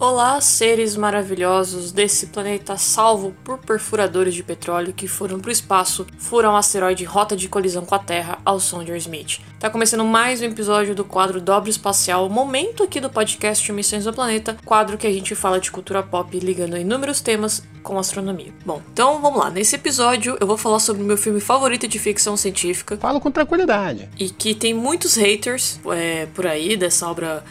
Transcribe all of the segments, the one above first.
Olá, seres maravilhosos desse planeta salvo por perfuradores de petróleo que foram para o espaço, furam um asteroide rota de colisão com a Terra ao som de Smith. Tá começando mais um episódio do quadro Dobro Espacial, momento aqui do podcast Missões do Planeta, quadro que a gente fala de cultura pop ligando inúmeros temas com astronomia. Bom, então vamos lá. Nesse episódio eu vou falar sobre o meu filme favorito de ficção científica. Falo com tranquilidade. E que tem muitos haters é, por aí dessa obra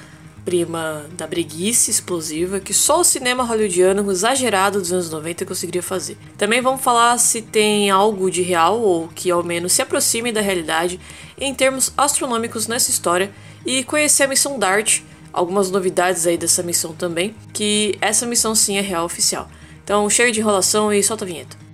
prima da breguice explosiva que só o cinema hollywoodiano exagerado dos anos 90 conseguiria fazer. Também vamos falar se tem algo de real ou que ao menos se aproxime da realidade em termos astronômicos nessa história e conhecer a missão DART, algumas novidades aí dessa missão também, que essa missão sim é real oficial. Então chega de enrolação e solta a vinheta.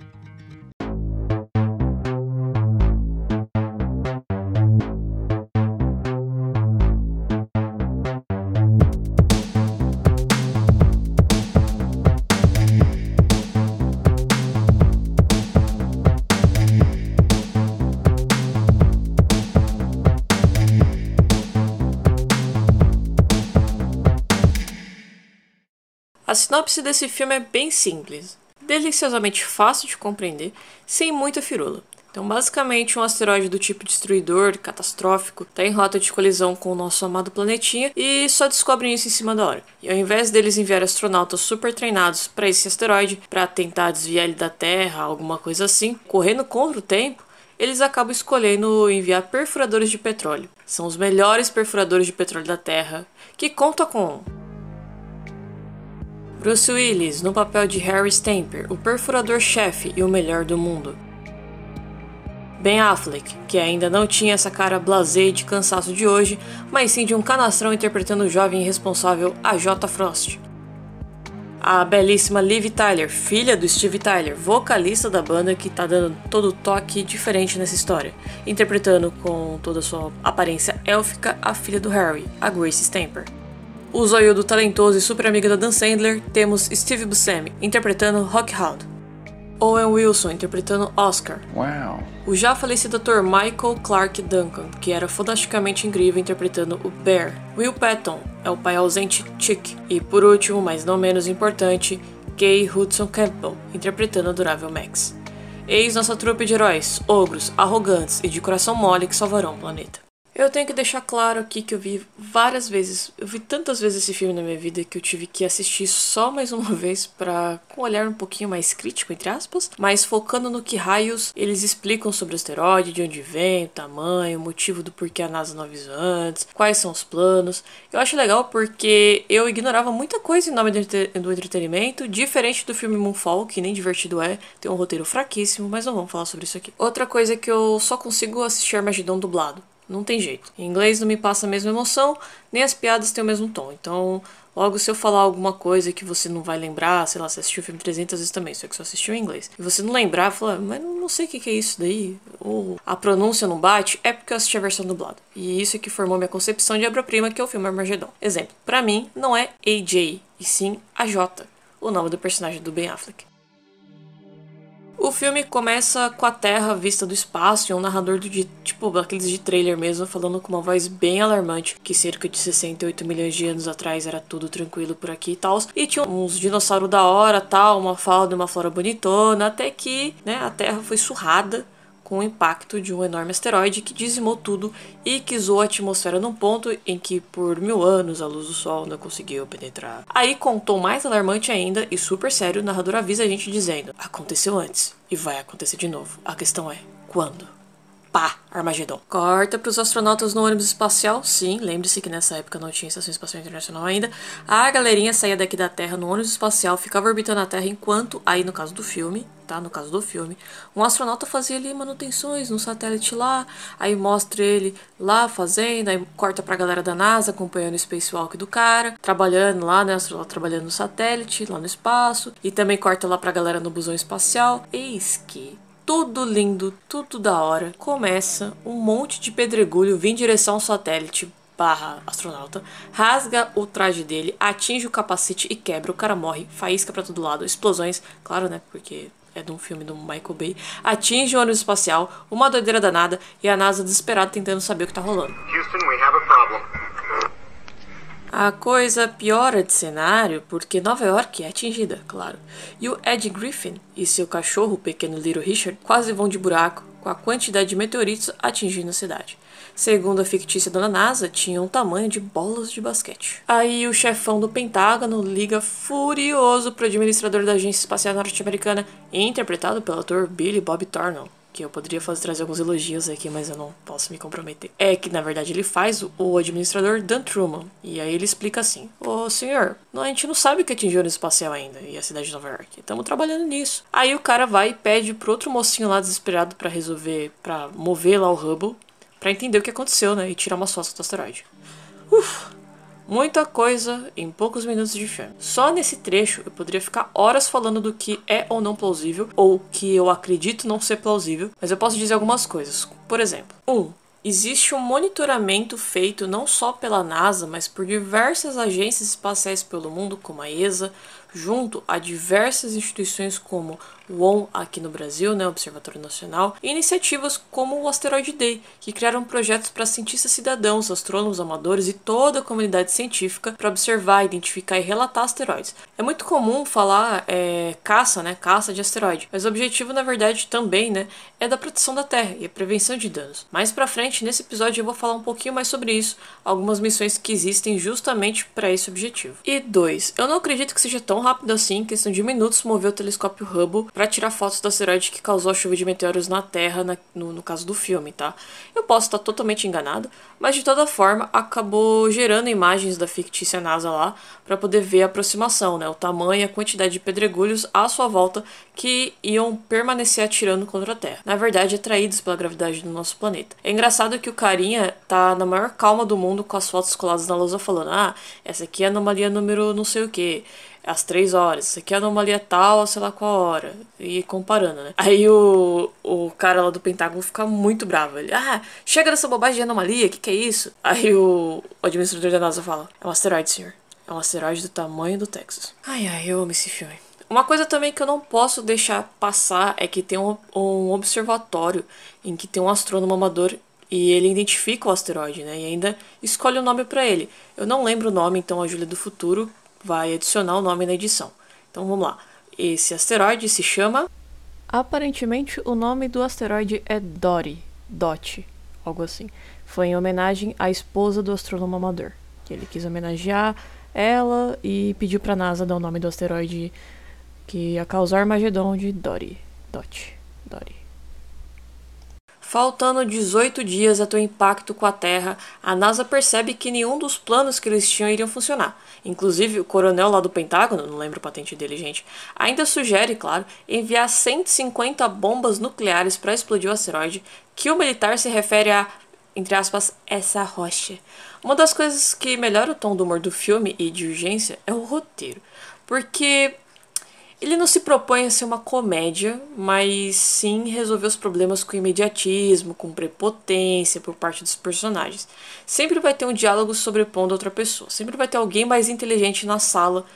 Sinopse desse filme é bem simples, deliciosamente fácil de compreender, sem muita firula. Então, basicamente, um asteroide do tipo destruidor, catastrófico, está em rota de colisão com o nosso amado planetinha e só descobrem isso em cima da hora. E ao invés deles enviar astronautas super treinados para esse asteroide, para tentar desviar ele da Terra, alguma coisa assim, correndo contra o tempo, eles acabam escolhendo enviar perfuradores de petróleo. São os melhores perfuradores de petróleo da Terra, que contam com Bruce Willis no papel de Harry Stamper, o perfurador-chefe e o melhor do mundo. Ben Affleck, que ainda não tinha essa cara blasé de cansaço de hoje, mas sim de um canastrão interpretando o jovem irresponsável a J. Frost. A belíssima Liv Tyler, filha do Steve Tyler, vocalista da banda que tá dando todo o toque diferente nessa história, interpretando com toda a sua aparência élfica a filha do Harry, a Grace Stamper. O zoiudo talentoso e super amigo da Dan Sandler, temos Steve Buscemi, interpretando Rockhound. Owen Wilson, interpretando Oscar. Wow. O já falecido ator Michael Clark Duncan, que era fodasticamente incrível interpretando o Bear. Will Patton é o pai ausente Chick. E por último, mas não menos importante, Kay Hudson Campbell, interpretando o adorável Max. Eis nossa trupe de heróis, ogros, arrogantes e de coração mole que salvarão o planeta. Eu tenho que deixar claro aqui que eu vi várias vezes, eu vi tantas vezes esse filme na minha vida que eu tive que assistir só mais uma vez para com um olhar um pouquinho mais crítico entre aspas, mas focando no que raios eles explicam sobre o asteroide, de onde vem, o tamanho, o motivo do porquê a NASA não avisou antes, quais são os planos. Eu acho legal porque eu ignorava muita coisa em nome do entretenimento, diferente do filme Moonfall, que nem divertido é, tem um roteiro fraquíssimo, mas não vamos falar sobre isso aqui. Outra coisa é que eu só consigo assistir Armagedon dublado. Não tem jeito. Em inglês não me passa a mesma emoção, nem as piadas têm o mesmo tom. Então, logo se eu falar alguma coisa que você não vai lembrar, sei lá, você assistiu o filme 300 vezes também, só que só assistiu em inglês, e você não lembrar, falar, mas não sei o que é isso daí, ou a pronúncia não bate, é porque eu assisti a versão dublada. E isso é que formou minha concepção de obra-prima, que é o filme Armagedon. Exemplo, para mim, não é AJ, e sim AJ, o nome do personagem do Ben Affleck. O filme começa com a Terra vista do espaço e um narrador do de, tipo aqueles de trailer mesmo, falando com uma voz bem alarmante, que cerca de 68 milhões de anos atrás era tudo tranquilo por aqui e tal. E tinha uns dinossauros da hora, tal, uma fauna uma flora bonitona, até que, né, a Terra foi surrada com o impacto de um enorme asteroide que dizimou tudo e que zoou a atmosfera num ponto em que por mil anos a luz do Sol não conseguiu penetrar. Aí, com tom mais alarmante ainda e super sério, o narrador avisa a gente dizendo: Aconteceu antes e vai acontecer de novo. A questão é: quando? Pá, Armagedon. Corta para os astronautas no ônibus espacial. Sim, lembre-se que nessa época não tinha Estação Espacial Internacional ainda. A galerinha saía daqui da Terra no ônibus espacial, ficava orbitando a Terra enquanto, aí no caso do filme, tá? No caso do filme, um astronauta fazia ali manutenções no satélite lá, aí mostra ele lá fazendo, aí corta pra galera da NASA acompanhando o spacewalk do cara, trabalhando lá, né? Astronauta trabalhando no satélite, lá no espaço, e também corta lá pra galera no busão espacial. Eis que tudo lindo, tudo da hora. Começa um monte de pedregulho vir em direção ao satélite barra astronauta, rasga o traje dele, atinge o capacete e quebra, o cara morre, faísca para todo lado, explosões, claro, né, porque é de um filme do Michael Bay, atinge o ônibus espacial, uma doideira danada e a NASA desesperada tentando saber o que tá rolando. Houston, we have a problem. A coisa piora de cenário porque Nova York é atingida, claro. E o Ed Griffin e seu cachorro, o pequeno Little Richard, quase vão de buraco com a quantidade de meteoritos atingindo a cidade. Segundo a fictícia dona NASA, tinham um tamanho de bolas de basquete. Aí o chefão do Pentágono liga furioso pro administrador da Agência Espacial Norte-Americana, interpretado pelo ator Billy Bob Thornton que eu poderia fazer trazer alguns elogios aqui, mas eu não posso me comprometer. É que na verdade ele faz o administrador Dan Truman. E aí ele explica assim: Ô senhor, a gente não sabe o que atingiu no espacial ainda e a cidade de Nova York. Estamos trabalhando nisso. Aí o cara vai e pede pro outro mocinho lá desesperado para resolver, para mover lá o Hubble, para entender o que aconteceu, né? E tirar umas fotos do asteroide. Uf, Muita coisa em poucos minutos de filme. Só nesse trecho eu poderia ficar horas falando do que é ou não plausível, ou que eu acredito não ser plausível, mas eu posso dizer algumas coisas. Por exemplo, 1. Um, existe um monitoramento feito não só pela NASA, mas por diversas agências espaciais pelo mundo, como a ESA, junto a diversas instituições como ON aqui no Brasil, né, Observatório Nacional, e iniciativas como o Asteroid Day, que criaram projetos para cientistas cidadãos, astrônomos amadores e toda a comunidade científica para observar, identificar e relatar asteroides. É muito comum falar é, caça, né, caça de asteroide, mas o objetivo na verdade também, né, é da proteção da Terra e a prevenção de danos. Mais para frente nesse episódio eu vou falar um pouquinho mais sobre isso, algumas missões que existem justamente para esse objetivo. E dois, eu não acredito que seja tão rápido assim, em questão de minutos mover o telescópio Hubble para tirar fotos do asteroide que causou a chuva de meteoros na Terra, na, no, no, caso do filme, tá? Eu posso estar totalmente enganado, mas de toda forma acabou gerando imagens da fictícia NASA lá para poder ver a aproximação, né? O tamanho e a quantidade de pedregulhos à sua volta que iam permanecer atirando contra a Terra. Na verdade, atraídos pela gravidade do nosso planeta. É engraçado que o carinha tá na maior calma do mundo com as fotos coladas na lousa falando: ah, essa aqui é a anomalia número não sei o que às três horas, isso aqui é anomalia tal, sei lá qual hora. E comparando, né? Aí o, o cara lá do Pentágono fica muito bravo. Ele, ah, chega dessa bobagem de anomalia, o que, que é isso? Aí o, o administrador da NASA fala, é um asteroide, senhor. É um asteroide do tamanho do Texas. Ai, ai, eu amo esse filme. Uma coisa também que eu não posso deixar passar é que tem um, um observatório em que tem um astrônomo amador e ele identifica o asteroide, né? E ainda escolhe o um nome para ele. Eu não lembro o nome, então a Júlia do Futuro vai adicionar o nome na edição. Então vamos lá. Esse asteroide se chama. Aparentemente o nome do asteroide é Dori, Dot, algo assim. Foi em homenagem à esposa do astrônomo amador, que ele quis homenagear ela e pediu para a NASA dar o nome do asteroide que ia causar Armagedon de Dori, Dot, Dori. Faltando 18 dias até o impacto com a Terra, a NASA percebe que nenhum dos planos que eles tinham iriam funcionar. Inclusive, o coronel lá do Pentágono, não lembro a patente dele, gente, ainda sugere, claro, enviar 150 bombas nucleares para explodir o asteroide, que o militar se refere a, entre aspas, essa rocha. Uma das coisas que melhora o tom do humor do filme e de urgência é o roteiro. Porque ele não se propõe a ser uma comédia, mas sim resolver os problemas com imediatismo, com prepotência por parte dos personagens. Sempre vai ter um diálogo sobrepondo outra pessoa. Sempre vai ter alguém mais inteligente na sala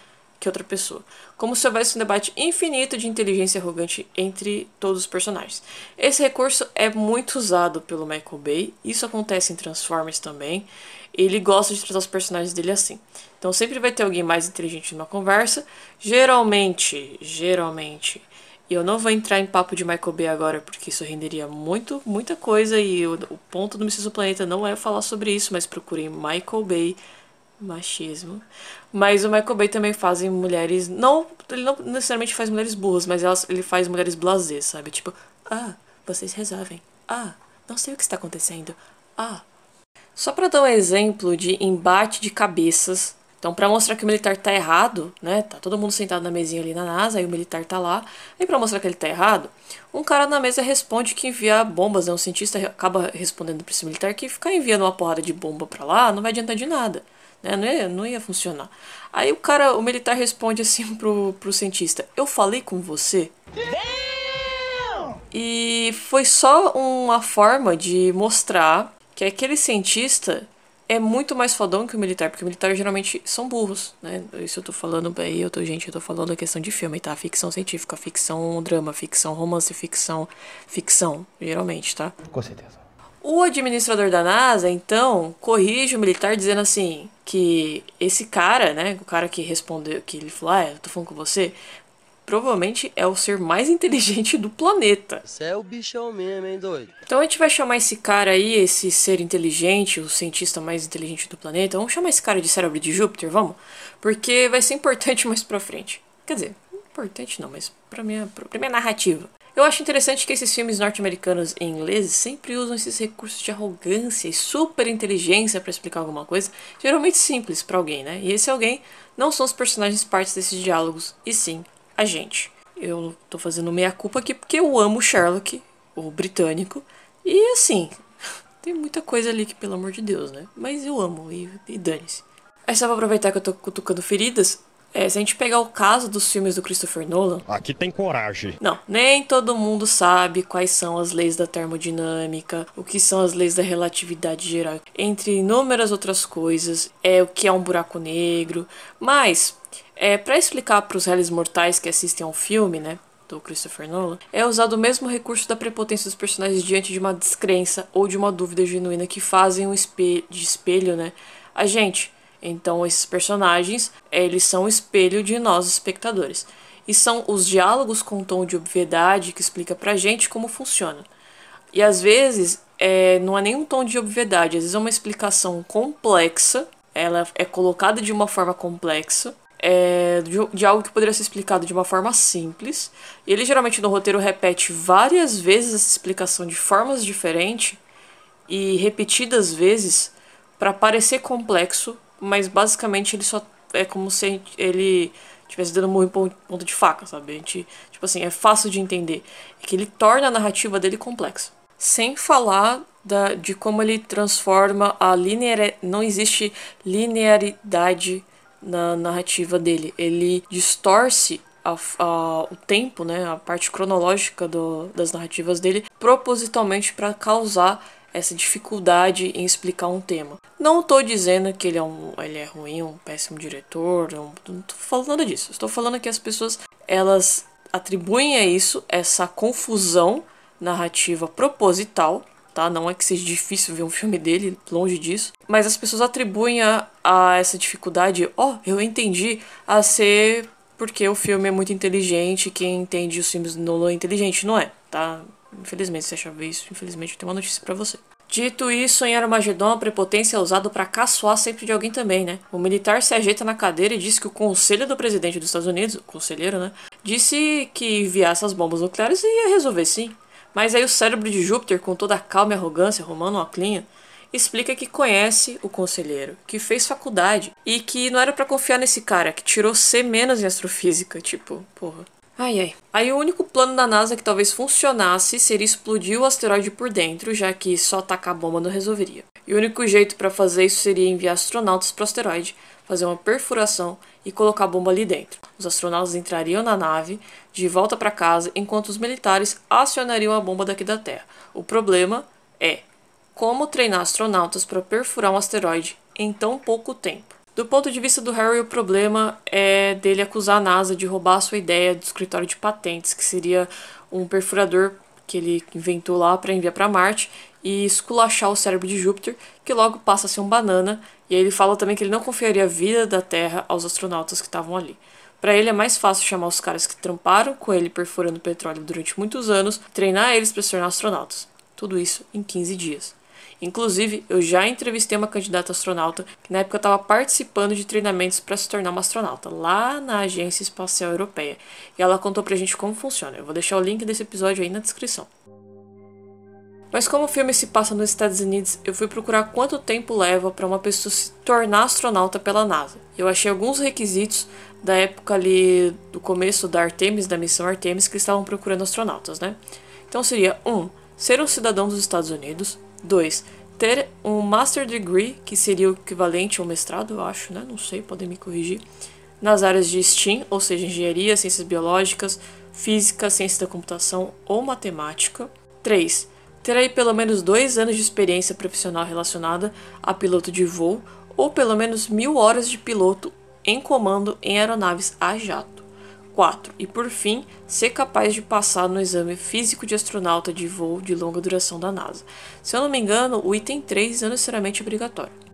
que outra pessoa. Como se houvesse um debate infinito de inteligência arrogante entre todos os personagens. Esse recurso é muito usado pelo Michael Bay. Isso acontece em Transformers também. Ele gosta de tratar os personagens dele assim. Então sempre vai ter alguém mais inteligente numa conversa. Geralmente, geralmente, e eu não vou entrar em papo de Michael Bay agora, porque isso renderia muito, muita coisa. E o, o ponto do Mrs. Planeta não é falar sobre isso, mas procurem Michael Bay machismo. Mas o Michael Bay também faz mulheres. Não, ele não necessariamente faz mulheres burras, mas elas, ele faz mulheres blasé, sabe? Tipo, ah, vocês resolvem. Ah, não sei o que está acontecendo. Ah. Só para dar um exemplo de embate de cabeças então, para mostrar que o militar tá errado, né? Tá todo mundo sentado na mesinha ali na NASA, aí o militar tá lá. E para mostrar que ele tá errado, um cara na mesa responde que envia bombas, né? Um cientista acaba respondendo para esse militar que ficar enviando uma porrada de bomba para lá não vai adiantar de nada, né? Não ia, não ia funcionar. Aí o cara, o militar responde assim pro, pro cientista: "Eu falei com você?" E foi só uma forma de mostrar que aquele cientista é muito mais fodão que o militar, porque o militar geralmente são burros, né? Isso eu tô falando aí, eu tô, gente, eu tô falando a questão de filme, tá? Ficção científica, ficção drama, ficção romance, ficção. ficção, geralmente, tá? Com certeza. O administrador da NASA, então, corrige o militar dizendo assim que esse cara, né, o cara que respondeu, que ele falou, ah, eu tô falando com você, provavelmente é o ser mais inteligente do planeta. Você é o bichão mesmo, hein, doido? Então a gente vai chamar esse cara aí, esse ser inteligente, o cientista mais inteligente do planeta, vamos chamar esse cara de cérebro de Júpiter, vamos? Porque vai ser importante mais pra frente. Quer dizer, importante não, mas pra minha, pra minha narrativa. Eu acho interessante que esses filmes norte-americanos em inglês sempre usam esses recursos de arrogância e super inteligência para explicar alguma coisa, geralmente simples para alguém, né? E esse alguém não são os personagens partes desses diálogos, e sim a gente. Eu tô fazendo meia culpa aqui porque eu amo Sherlock, o britânico, e assim, tem muita coisa ali que, pelo amor de Deus, né? Mas eu amo e, e dane-se. Aí só pra aproveitar que eu tô cutucando feridas, é, se a gente pegar o caso dos filmes do Christopher Nolan. Aqui tem coragem. Não, nem todo mundo sabe quais são as leis da termodinâmica, o que são as leis da relatividade geral, entre inúmeras outras coisas, é o que é um buraco negro. Mas é, para explicar para os réis mortais que assistem ao filme, né, do Christopher Nolan, é usado o mesmo recurso da prepotência dos personagens diante de uma descrença ou de uma dúvida genuína que fazem um espelho, de espelho, né, a gente. Então esses personagens, eles são o espelho de nós espectadores. E são os diálogos com tom de obviedade que explica pra gente como funciona. E às vezes é, não é nem um tom de obviedade, às vezes é uma explicação complexa, ela é colocada de uma forma complexa, é, de, de, algo que poderia ser explicado de uma forma simples. E ele geralmente no roteiro repete várias vezes essa explicação de formas diferentes e repetidas vezes para parecer complexo, mas basicamente ele só é como se ele estivesse dando um ponto de faca, sabe? A gente, tipo assim, é fácil de entender. É que ele torna a narrativa dele complexa. Sem falar da, de como ele transforma a linear... Não existe linearidade na narrativa dele. Ele distorce a, a, o tempo, né, a parte cronológica do, das narrativas dele, propositalmente para causar essa dificuldade em explicar um tema. Não estou dizendo que ele é, um, ele é ruim, um péssimo diretor, não, não tô falando nada disso. Estou falando que as pessoas elas atribuem a isso essa confusão narrativa proposital tá? Não é que seja difícil ver um filme dele, longe disso. Mas as pessoas atribuem a, a essa dificuldade, ó, oh, eu entendi, a ser porque o filme é muito inteligente, quem entende os filmes do Nolan é inteligente, não é, tá? Infelizmente, se você achava isso, infelizmente eu tenho uma notícia para você. Dito isso, em Armagedon, a prepotência é usada para caçoar sempre de alguém também, né? O militar se ajeita na cadeira e diz que o conselho do presidente dos Estados Unidos, o conselheiro, né? Disse que enviar essas bombas nucleares ia resolver sim. Mas aí o cérebro de Júpiter, com toda a calma e arrogância, romano Oclinha, explica que conhece o conselheiro, que fez faculdade e que não era para confiar nesse cara, que tirou C menos em astrofísica, tipo, porra. Ai ai. Aí o único plano da NASA que talvez funcionasse seria explodir o asteroide por dentro, já que só atacar a bomba não resolveria. E o único jeito para fazer isso seria enviar astronautas para o asteroide, fazer uma perfuração e colocar a bomba ali dentro. Os astronautas entrariam na nave de volta para casa, enquanto os militares acionariam a bomba daqui da Terra. O problema é como treinar astronautas para perfurar um asteroide em tão pouco tempo. Do ponto de vista do Harry, o problema é dele acusar a NASA de roubar a sua ideia do escritório de patentes, que seria um perfurador que ele inventou lá para enviar para Marte e esculachar o cérebro de Júpiter, que logo passa a ser um banana e aí ele fala também que ele não confiaria a vida da Terra aos astronautas que estavam ali. Para ele é mais fácil chamar os caras que tramparam com ele perfurando petróleo durante muitos anos treinar eles para se tornar astronautas. Tudo isso em 15 dias. Inclusive, eu já entrevistei uma candidata astronauta que na época estava participando de treinamentos para se tornar uma astronauta, lá na Agência Espacial Europeia. E ela contou pra gente como funciona. Eu vou deixar o link desse episódio aí na descrição. Mas como o filme se passa nos Estados Unidos, eu fui procurar quanto tempo leva para uma pessoa se tornar astronauta pela NASA. Eu achei alguns requisitos da época ali do começo da Artemis, da missão Artemis, que estavam procurando astronautas, né? Então seria 1. Um, ser um cidadão dos Estados Unidos. 2. Ter um Master Degree, que seria o equivalente a um mestrado, eu acho, né? Não sei, podem me corrigir. Nas áreas de STEAM, ou seja, engenharia, ciências biológicas, física, ciência da computação ou matemática. 3 ter aí pelo menos dois anos de experiência profissional relacionada a piloto de voo ou pelo menos mil horas de piloto em comando em aeronaves a jato. 4. E por fim, ser capaz de passar no exame físico de astronauta de voo de longa duração da NASA. Se eu não me engano, o item 3 é necessariamente obrigatório.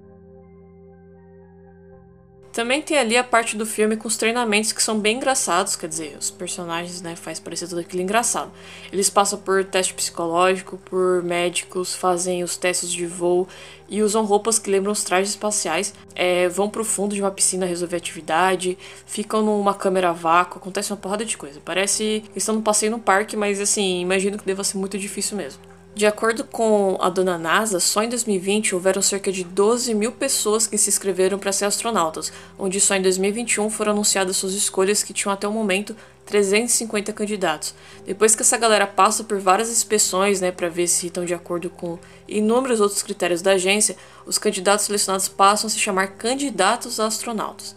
Também tem ali a parte do filme com os treinamentos que são bem engraçados, quer dizer, os personagens, né, faz parecer tudo aquilo engraçado. Eles passam por teste psicológico, por médicos, fazem os testes de voo e usam roupas que lembram os trajes espaciais, é, vão pro fundo de uma piscina resolver atividade, ficam numa câmera vácuo, acontece uma porrada de coisa. Parece que estão no passeio no parque, mas assim, imagino que deva ser muito difícil mesmo. De acordo com a dona NASA, só em 2020 houveram cerca de 12 mil pessoas que se inscreveram para ser astronautas, onde só em 2021 foram anunciadas suas escolhas que tinham até o momento 350 candidatos. Depois que essa galera passa por várias inspeções, né, para ver se estão de acordo com inúmeros outros critérios da agência, os candidatos selecionados passam a se chamar candidatos a astronautas.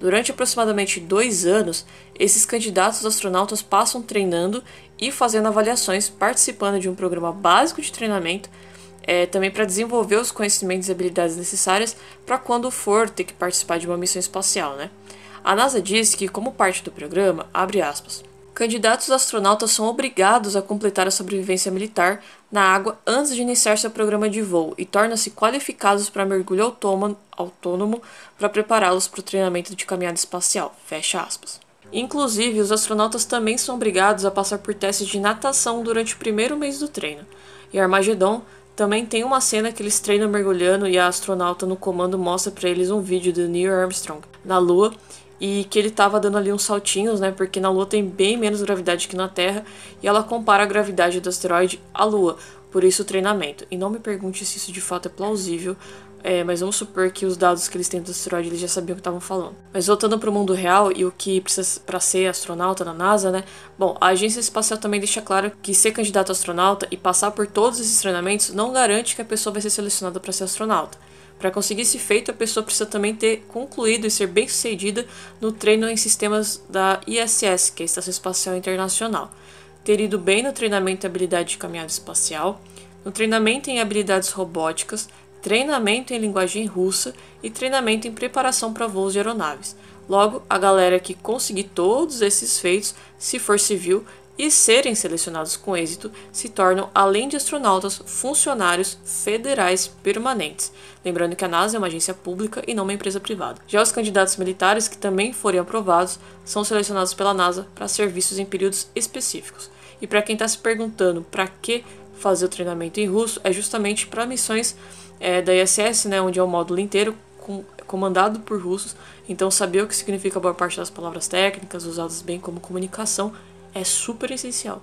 Durante aproximadamente dois anos, esses candidatos astronautas passam treinando e fazendo avaliações, participando de um programa básico de treinamento, é, também para desenvolver os conhecimentos e habilidades necessárias para quando for ter que participar de uma missão espacial. Né? A NASA disse que, como parte do programa, abre aspas, candidatos astronautas são obrigados a completar a sobrevivência militar na água antes de iniciar seu programa de voo e tornam-se qualificados para mergulho autônomo para prepará-los para o treinamento de caminhada espacial. Fecha aspas. Inclusive, os astronautas também são obrigados a passar por testes de natação durante o primeiro mês do treino. E Armageddon também tem uma cena que eles treinam mergulhando e a astronauta no comando mostra para eles um vídeo do Neil Armstrong na Lua e que ele estava dando ali uns saltinhos, né? Porque na Lua tem bem menos gravidade que na Terra e ela compara a gravidade do asteroide à Lua, por isso o treinamento. E não me pergunte se isso de fato é plausível, é, mas vamos supor que os dados que eles têm do asteroide eles já sabiam o que estavam falando. Mas voltando para o mundo real e o que precisa para ser astronauta na NASA, né? Bom, a agência espacial também deixa claro que ser candidato a astronauta e passar por todos esses treinamentos não garante que a pessoa vai ser selecionada para ser astronauta. Para conseguir esse feito, a pessoa precisa também ter concluído e ser bem sucedida no treino em sistemas da ISS, que é a Estação Espacial Internacional, ter ido bem no treinamento em habilidade de caminhada espacial, no treinamento em habilidades robóticas, treinamento em linguagem russa e treinamento em preparação para voos de aeronaves. Logo, a galera que conseguir todos esses feitos, se for civil, e serem selecionados com êxito se tornam, além de astronautas, funcionários federais permanentes. Lembrando que a NASA é uma agência pública e não uma empresa privada. Já os candidatos militares que também forem aprovados são selecionados pela NASA para serviços em períodos específicos. E para quem está se perguntando para que fazer o treinamento em russo, é justamente para missões é, da ISS, né, onde é o módulo inteiro com, comandado por russos. Então, saber o que significa boa parte das palavras técnicas usadas bem como comunicação é super essencial.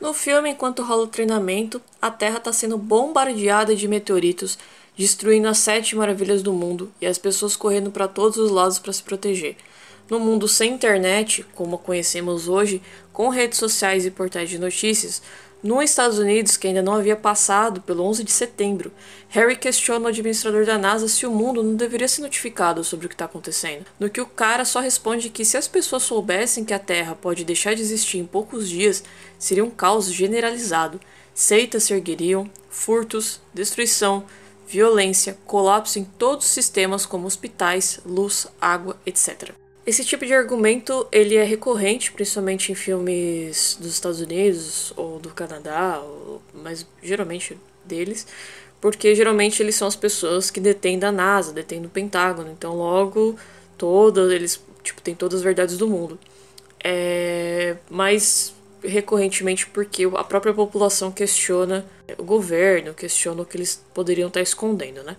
No filme, enquanto rola o treinamento, a Terra está sendo bombardeada de meteoritos, destruindo as sete maravilhas do mundo e as pessoas correndo para todos os lados para se proteger. No mundo sem internet, como a conhecemos hoje, com redes sociais e portais de notícias, nos Estados Unidos, que ainda não havia passado pelo 11 de setembro, Harry questiona o administrador da NASA se o mundo não deveria ser notificado sobre o que está acontecendo. No que o cara só responde que se as pessoas soubessem que a Terra pode deixar de existir em poucos dias, seria um caos generalizado. Seitas se ergueriam, furtos, destruição, violência, colapso em todos os sistemas como hospitais, luz, água, etc. Esse tipo de argumento ele é recorrente, principalmente em filmes dos Estados Unidos ou do Canadá, ou, mas geralmente deles, porque geralmente eles são as pessoas que detêm da NASA, detêm do Pentágono, então logo todas eles tipo têm todas as verdades do mundo. É, mas recorrentemente porque a própria população questiona o governo, questiona o que eles poderiam estar escondendo, né?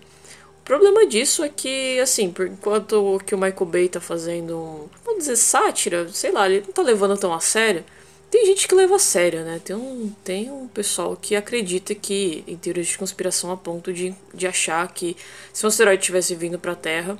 Problema disso é que, assim, por enquanto que o Michael Bay tá fazendo, vamos dizer, sátira, sei lá, ele não tá levando tão a sério. Tem gente que leva a sério, né? Tem um, tem um pessoal que acredita que, em teorias de conspiração, a ponto de, de achar que se um asteroide tivesse vindo pra Terra,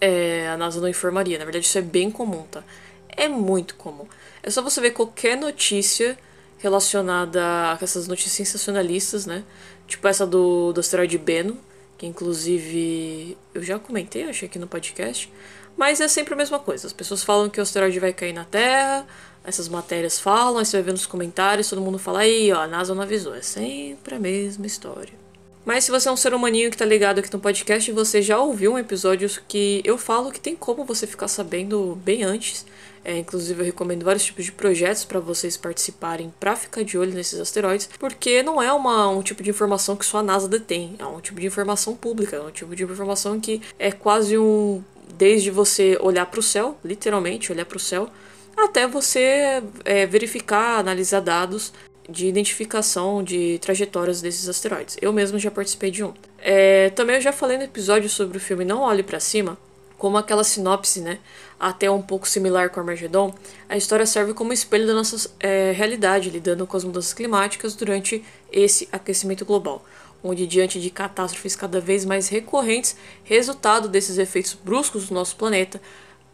é, a NASA não informaria. Na verdade, isso é bem comum, tá? É muito comum. É só você ver qualquer notícia relacionada a essas notícias sensacionalistas, né? Tipo essa do, do asteroide Beno, que inclusive eu já comentei, achei aqui no podcast, mas é sempre a mesma coisa. As pessoas falam que o asteroide vai cair na Terra, essas matérias falam, aí você vai ver nos comentários, todo mundo fala aí, ó, a NASA não avisou. É sempre a mesma história. Mas se você é um ser humaninho que tá ligado aqui no podcast, você já ouviu um episódio que eu falo que tem como você ficar sabendo bem antes. É, inclusive, eu recomendo vários tipos de projetos para vocês participarem para ficar de olho nesses asteroides, porque não é uma, um tipo de informação que só a NASA detém, é um tipo de informação pública, é um tipo de informação que é quase um. Desde você olhar para o céu, literalmente olhar para o céu, até você é, verificar, analisar dados de identificação de trajetórias desses asteroides. Eu mesmo já participei de um. É, também eu já falei no episódio sobre o filme Não Olhe para Cima, como aquela sinopse, né, até um pouco similar com Armageddon, a história serve como espelho da nossa é, realidade, lidando com as mudanças climáticas durante esse aquecimento global, onde, diante de catástrofes cada vez mais recorrentes, resultado desses efeitos bruscos do nosso planeta,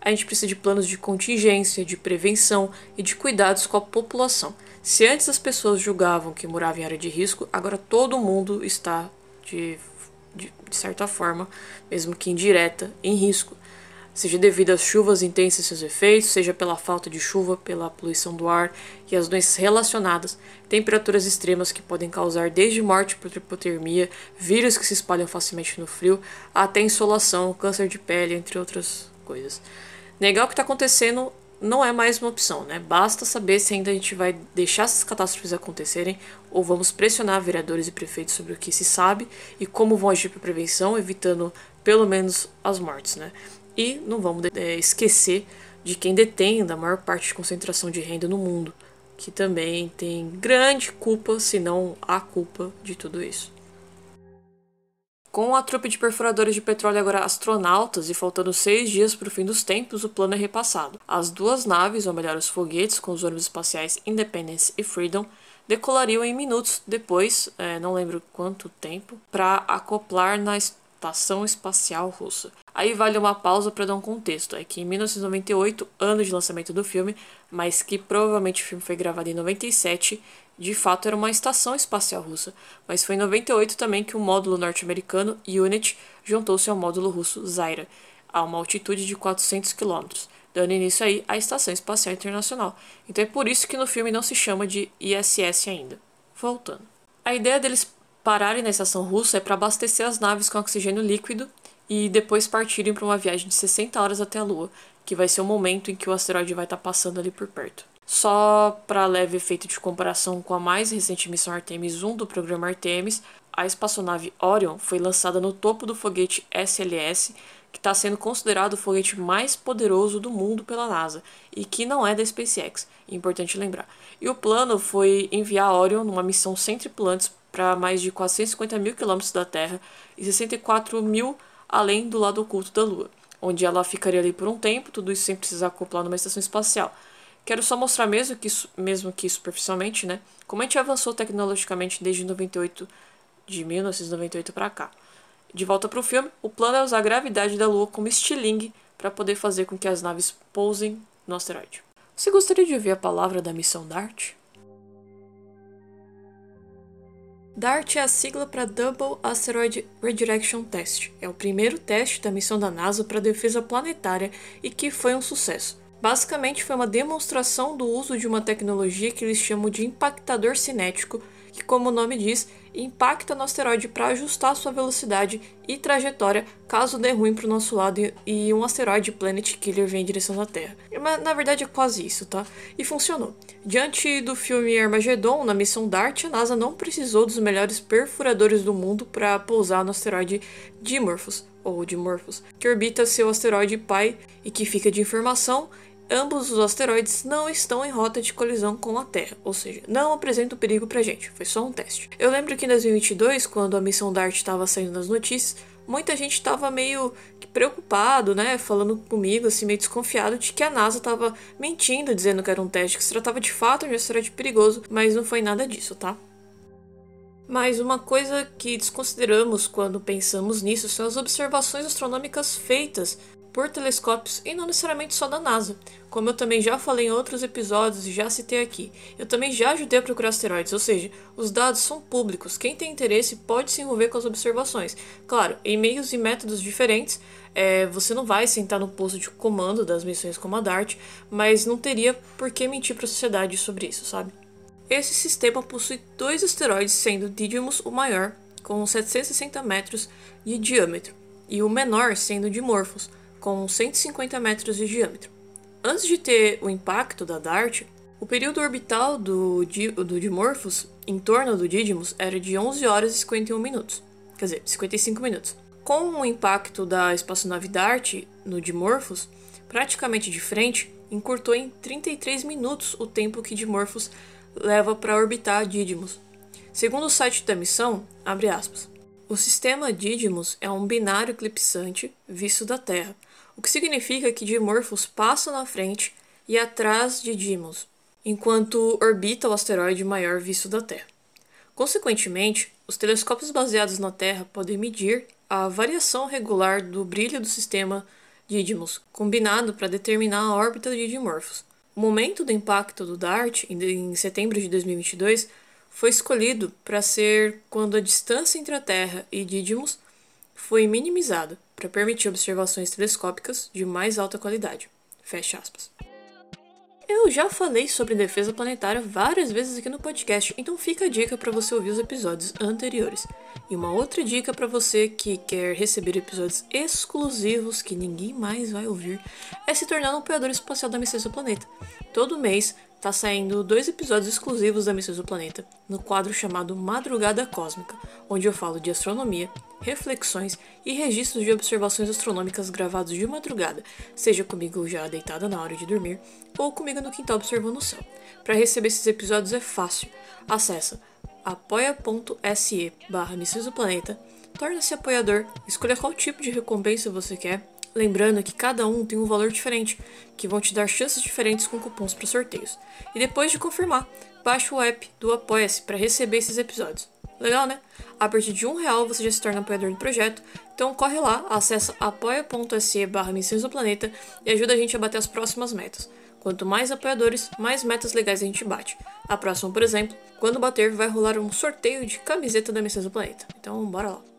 a gente precisa de planos de contingência, de prevenção e de cuidados com a população. Se antes as pessoas julgavam que moravam em área de risco, agora todo mundo está, de, de, de certa forma, mesmo que indireta, em risco. Seja devido às chuvas intensas e seus efeitos, seja pela falta de chuva, pela poluição do ar e as doenças relacionadas, temperaturas extremas que podem causar desde morte por hipotermia, vírus que se espalham facilmente no frio, até insolação, câncer de pele, entre outras coisas. Negar o que está acontecendo não é mais uma opção, né? Basta saber se ainda a gente vai deixar essas catástrofes acontecerem ou vamos pressionar vereadores e prefeitos sobre o que se sabe e como vão agir para prevenção, evitando pelo menos as mortes, né? E não vamos é, esquecer de quem detém da maior parte de concentração de renda no mundo, que também tem grande culpa, se não a culpa de tudo isso. Com a trupe de perfuradores de petróleo agora astronautas e faltando seis dias para o fim dos tempos, o plano é repassado. As duas naves, ou melhor, os foguetes com os ônibus espaciais Independence e Freedom, decolariam em minutos depois, é, não lembro quanto tempo, para acoplar na Estação Espacial Russa. Aí vale uma pausa para dar um contexto. É que em 1998, ano de lançamento do filme, mas que provavelmente o filme foi gravado em 97, de fato era uma estação espacial russa, mas foi em 98 também que o módulo norte-americano Unity juntou-se ao módulo russo Zaira, a uma altitude de 400 km, dando início aí à Estação Espacial Internacional. Então é por isso que no filme não se chama de ISS ainda. Voltando. A ideia deles pararem na estação russa é para abastecer as naves com oxigênio líquido e depois partirem para uma viagem de 60 horas até a Lua, que vai ser o momento em que o asteroide vai estar tá passando ali por perto. Só para leve efeito de comparação com a mais recente missão Artemis 1 do programa Artemis, a espaçonave Orion foi lançada no topo do foguete SLS, que está sendo considerado o foguete mais poderoso do mundo pela NASA e que não é da SpaceX, importante lembrar. E o plano foi enviar Orion numa missão sem tripulantes para mais de 450 mil quilômetros da Terra e 64 mil além do lado oculto da Lua, onde ela ficaria ali por um tempo, tudo isso sem precisar acoplar numa estação espacial. Quero só mostrar mesmo que, mesmo que superficialmente, né, como a gente avançou tecnologicamente desde 98, de 1998 para cá. De volta para o filme, o plano é usar a gravidade da Lua como estilingue para poder fazer com que as naves pousem no asteroide. Você gostaria de ouvir a palavra da missão DART? DART é a sigla para Double Asteroid Redirection Test. É o primeiro teste da missão da NASA para defesa planetária e que foi um sucesso. Basicamente, foi uma demonstração do uso de uma tecnologia que eles chamam de impactador cinético, que, como o nome diz, impacta no asteroide para ajustar sua velocidade e trajetória caso dê ruim para o nosso lado e um asteroide Planet Killer venha em direção da Terra. Mas na verdade é quase isso, tá? E funcionou. Diante do filme Armageddon, na missão DART, a NASA não precisou dos melhores perfuradores do mundo para pousar no asteroide Dimorphos, ou Dimorphos, que orbita seu asteroide pai e que fica de informação ambos os asteroides não estão em rota de colisão com a Terra, ou seja, não apresentam perigo pra gente, foi só um teste. Eu lembro que em 2022, quando a missão DART estava saindo nas notícias, muita gente estava meio preocupado, né, falando comigo, assim, meio desconfiado de que a NASA estava mentindo, dizendo que era um teste, que se tratava de fato de um asteroide perigoso, mas não foi nada disso, tá? Mas uma coisa que desconsideramos quando pensamos nisso são as observações astronômicas feitas por telescópios e não necessariamente só da NASA. Como eu também já falei em outros episódios e já citei aqui, eu também já ajudei a procurar asteroides, ou seja, os dados são públicos. Quem tem interesse pode se envolver com as observações. Claro, em meios e métodos diferentes, é, você não vai sentar no posto de comando das missões como a DART, mas não teria por que mentir para a sociedade sobre isso, sabe? Esse sistema possui dois asteroides, sendo Didymos o maior com 760 metros de diâmetro, e o menor sendo Dimorphos, com 150 metros de diâmetro. Antes de ter o impacto da DART, o período orbital do, do Dimorphos em torno do Didymos era de 11 horas e 51 minutos, quer dizer, 55 minutos. Com o impacto da espaçonave DART no Dimorphos, praticamente de frente, encurtou em 33 minutos o tempo que Dimorphos leva para orbitar Didymos. Segundo o site da missão, abre aspas, o sistema Didymos é um binário eclipsante visto da Terra, o que significa que Dimorphos passa na frente e atrás de Didymos, enquanto orbita o asteroide maior visto da Terra. Consequentemente, os telescópios baseados na Terra podem medir a variação regular do brilho do sistema Didymos, combinado para determinar a órbita de Dimorphos. O momento do impacto do DART, em setembro de 2022, foi escolhido para ser quando a distância entre a Terra e Didymos foi minimizada, para permitir observações telescópicas de mais alta qualidade. Fecha aspas. Eu já falei sobre defesa planetária várias vezes aqui no podcast, então fica a dica para você ouvir os episódios anteriores. E uma outra dica para você que quer receber episódios exclusivos que ninguém mais vai ouvir é se tornar um apoiador espacial da Missão Planeta. Todo mês tá saindo dois episódios exclusivos da Missão do Planeta, no quadro chamado Madrugada Cósmica, onde eu falo de astronomia, reflexões e registros de observações astronômicas gravados de madrugada, seja comigo já deitada na hora de dormir ou comigo no quintal observando o céu. Para receber esses episódios é fácil. Acesse apoia.se barra Missões do Planeta, torne-se apoiador, escolha qual tipo de recompensa você quer Lembrando que cada um tem um valor diferente, que vão te dar chances diferentes com cupons para sorteios. E depois de confirmar, baixe o app do Apoia-se para receber esses episódios. Legal, né? A partir de um real você já se torna apoiador do projeto, então corre lá, acessa apoia.se barra Missões do Planeta e ajuda a gente a bater as próximas metas. Quanto mais apoiadores, mais metas legais a gente bate. A próxima, por exemplo, quando bater, vai rolar um sorteio de camiseta da Missões do Planeta. Então, bora lá.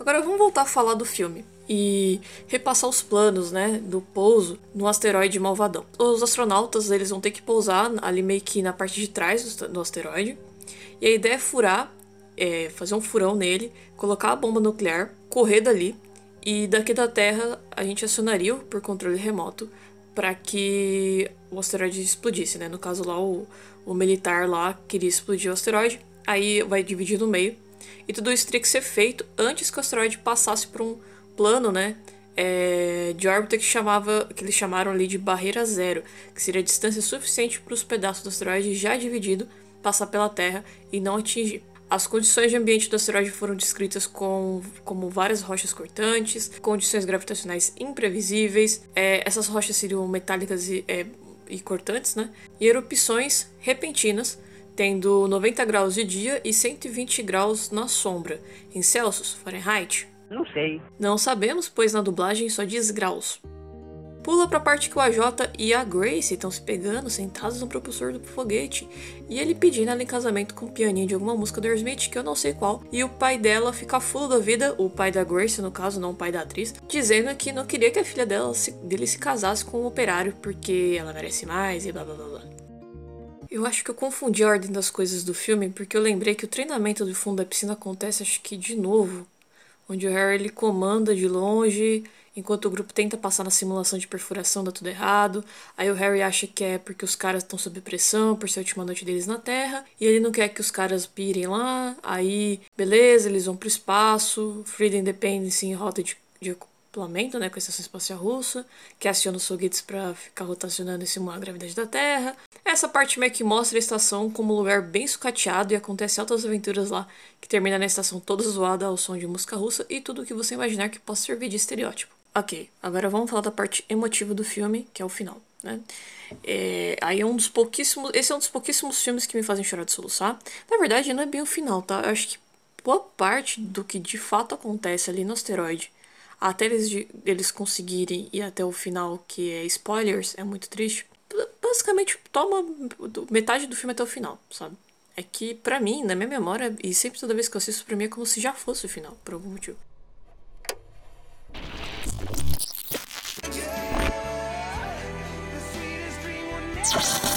Agora vamos voltar a falar do filme e repassar os planos, né, do pouso no asteroide Malvadão. Os astronautas, eles vão ter que pousar ali meio que na parte de trás do asteroide. E a ideia é furar, é, fazer um furão nele, colocar a bomba nuclear, correr dali e daqui da Terra a gente acionaria por controle remoto para que o asteroide explodisse, né? No caso lá o, o militar lá queria explodir o asteroide, aí vai dividir no meio e tudo isso teria que ser feito antes que o asteroide passasse por um plano, né? É, de órbita que, chamava, que eles chamaram ali de barreira zero, que seria a distância suficiente para os pedaços do asteroide já dividido passar pela Terra e não atingir. As condições de ambiente do asteroide foram descritas com, como várias rochas cortantes, condições gravitacionais imprevisíveis, é, essas rochas seriam metálicas e, é, e cortantes, né? E erupções repentinas tendo 90 graus de dia e 120 graus na sombra. Em Celsius, Fahrenheit? Não sei. Não sabemos, pois na dublagem só diz graus. Pula pra parte que o AJ e a Grace estão se pegando, sentados no propulsor do foguete, e ele pedindo ela em casamento com um pianinho de alguma música do Aerosmith, que eu não sei qual, e o pai dela fica fulo da vida, o pai da Grace, no caso, não o pai da atriz, dizendo que não queria que a filha dela se, dele se casasse com um operário porque ela merece mais e blá blá blá blá. Eu acho que eu confundi a ordem das coisas do filme, porque eu lembrei que o treinamento do fundo da piscina acontece, acho que de novo. Onde o Harry ele comanda de longe, enquanto o grupo tenta passar na simulação de perfuração, dá tudo errado. Aí o Harry acha que é porque os caras estão sob pressão, por ser a última noite deles na Terra, e ele não quer que os caras pirem lá. Aí, beleza, eles vão pro espaço, Freedom Independence em rota de, de acoplamento, né, com a Estação Espacial Russa, que aciona os foguetes para ficar rotacionando e simular a gravidade da Terra. Essa parte meio que mostra a estação como um lugar bem sucateado e acontece altas aventuras lá, que termina na estação toda zoada ao som de música russa e tudo o que você imaginar que possa servir de estereótipo. Ok, agora vamos falar da parte emotiva do filme, que é o final. Né? É, aí é um dos pouquíssimos. Esse é um dos pouquíssimos filmes que me fazem chorar de soluçar. Na verdade, não é bem o final, tá? Eu acho que boa parte do que de fato acontece ali no asteroide até eles, eles conseguirem ir até o final, que é spoilers, é muito triste. Basicamente, toma metade do filme até o final, sabe? É que, pra mim, na minha memória, e sempre toda vez que eu assisto, pra mim é como se já fosse o final, por algum motivo. É,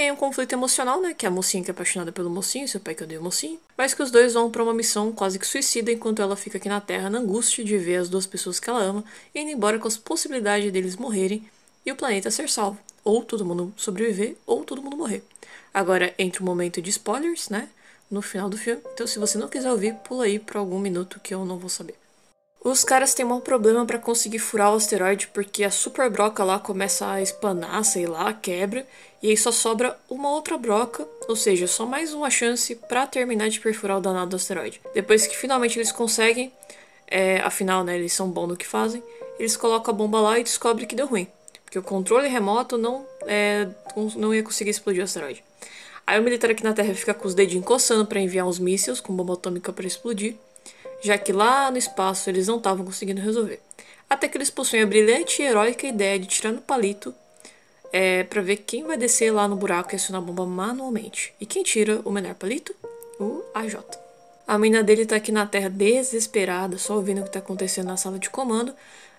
tem um conflito emocional, né? Que a mocinha que é apaixonada pelo mocinho, seu pai que odeia o mocinho. Mas que os dois vão para uma missão quase que suicida, enquanto ela fica aqui na Terra na angústia de ver as duas pessoas que ela ama, indo embora com as possibilidades deles morrerem e o planeta ser salvo. Ou todo mundo sobreviver, ou todo mundo morrer. Agora, entre o um momento de spoilers, né? No final do filme. Então, se você não quiser ouvir, pula aí por algum minuto que eu não vou saber. Os caras têm um problema para conseguir furar o asteroide porque a super broca lá começa a espanar, sei lá, quebra, e aí só sobra uma outra broca, ou seja, só mais uma chance para terminar de perfurar o danado do asteroide. Depois que finalmente eles conseguem, é, afinal, né, eles são bons no que fazem, eles colocam a bomba lá e descobrem que deu ruim, porque o controle remoto não, é, não ia conseguir explodir o asteroide. Aí o militar aqui na Terra fica com os dedinhos coçando para enviar uns mísseis com bomba atômica para explodir já que lá no espaço eles não estavam conseguindo resolver. Até que eles possuem a brilhante e heróica ideia de tirar no palito é, para ver quem vai descer lá no buraco e acionar a bomba manualmente. E quem tira o menor palito? O AJ. A mina dele tá aqui na Terra desesperada, só ouvindo o que tá acontecendo na sala de comando.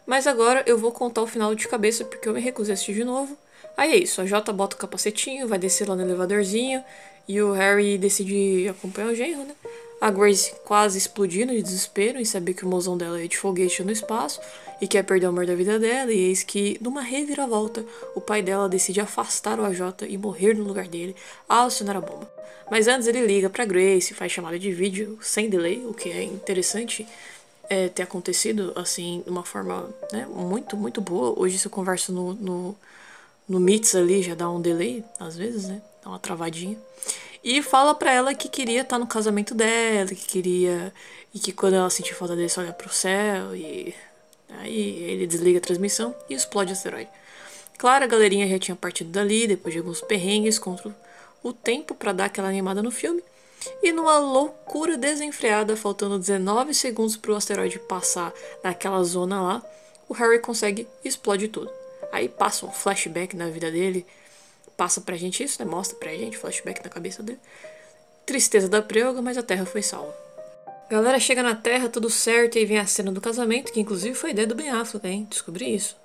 Mas agora eu vou contar o final de cabeça porque eu me recusei a assistir de novo. Aí é isso, a Jota bota o capacetinho, vai descer lá no elevadorzinho e o Harry decide acompanhar o genro, né? A Grace quase explodindo de desespero em saber que o mozão dela é de foguete no espaço e quer perder o amor da vida dela, e eis que, numa reviravolta, o pai dela decide afastar o AJ e morrer no lugar dele ao acionar a bomba. Mas antes ele liga para Grace, faz chamada de vídeo sem delay, o que é interessante é, ter acontecido assim de uma forma né, muito, muito boa. Hoje se eu converso no, no, no Meets ali, já dá um delay, às vezes, né? Dá uma travadinha. E fala pra ela que queria estar tá no casamento dela, que queria. E que quando ela sentir falta dele, só olha pro céu. E aí ele desliga a transmissão e explode o asteroide. Claro, a galerinha já tinha partido dali, depois de alguns perrengues contra o tempo para dar aquela animada no filme. E numa loucura desenfreada, faltando 19 segundos para o asteroide passar naquela zona lá, o Harry consegue e explode tudo. Aí passa um flashback na vida dele, passa pra gente isso, né? Mostra pra gente, flashback na cabeça dele. Tristeza da preuga, mas a Terra foi salva. Galera chega na Terra, tudo certo, e vem a cena do casamento, que inclusive foi ideia do Ben Affleck, hein? Descobri isso.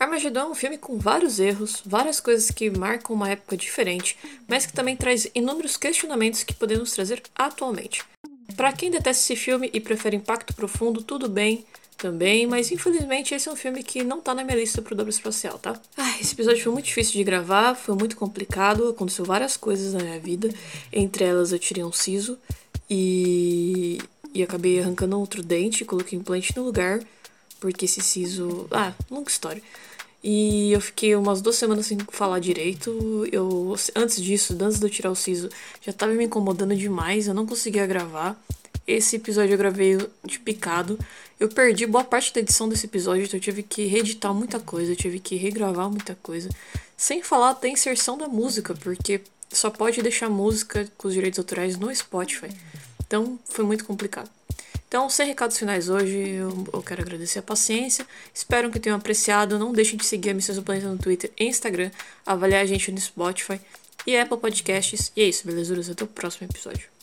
Armageddon é um filme com vários erros, várias coisas que marcam uma época diferente, mas que também traz inúmeros questionamentos que podemos trazer atualmente. Para quem detesta esse filme e prefere impacto profundo, tudo bem, também, mas infelizmente esse é um filme que não tá na minha lista pro dobro espacial, tá? Ah, esse episódio foi muito difícil de gravar, foi muito complicado, aconteceu várias coisas na minha vida, entre elas eu tirei um siso e, e acabei arrancando outro dente, coloquei implante no lugar, porque esse siso. Ah, longa história. E eu fiquei umas duas semanas sem falar direito. Eu, antes disso, antes de eu tirar o siso, já tava me incomodando demais, eu não conseguia gravar. Esse episódio eu gravei de picado. Eu perdi boa parte da edição desse episódio, então eu tive que reeditar muita coisa, eu tive que regravar muita coisa. Sem falar da inserção da música, porque só pode deixar música com os direitos autorais no Spotify. Então foi muito complicado. Então, sem recados finais hoje, eu, eu, quero agradecer a paciência. Espero que tenham apreciado. Não deixem de seguir a Missões do Planeta no Twitter e Instagram, avaliar a gente no Spotify e Apple Podcasts. E é isso, belezuras. Até o próximo episódio.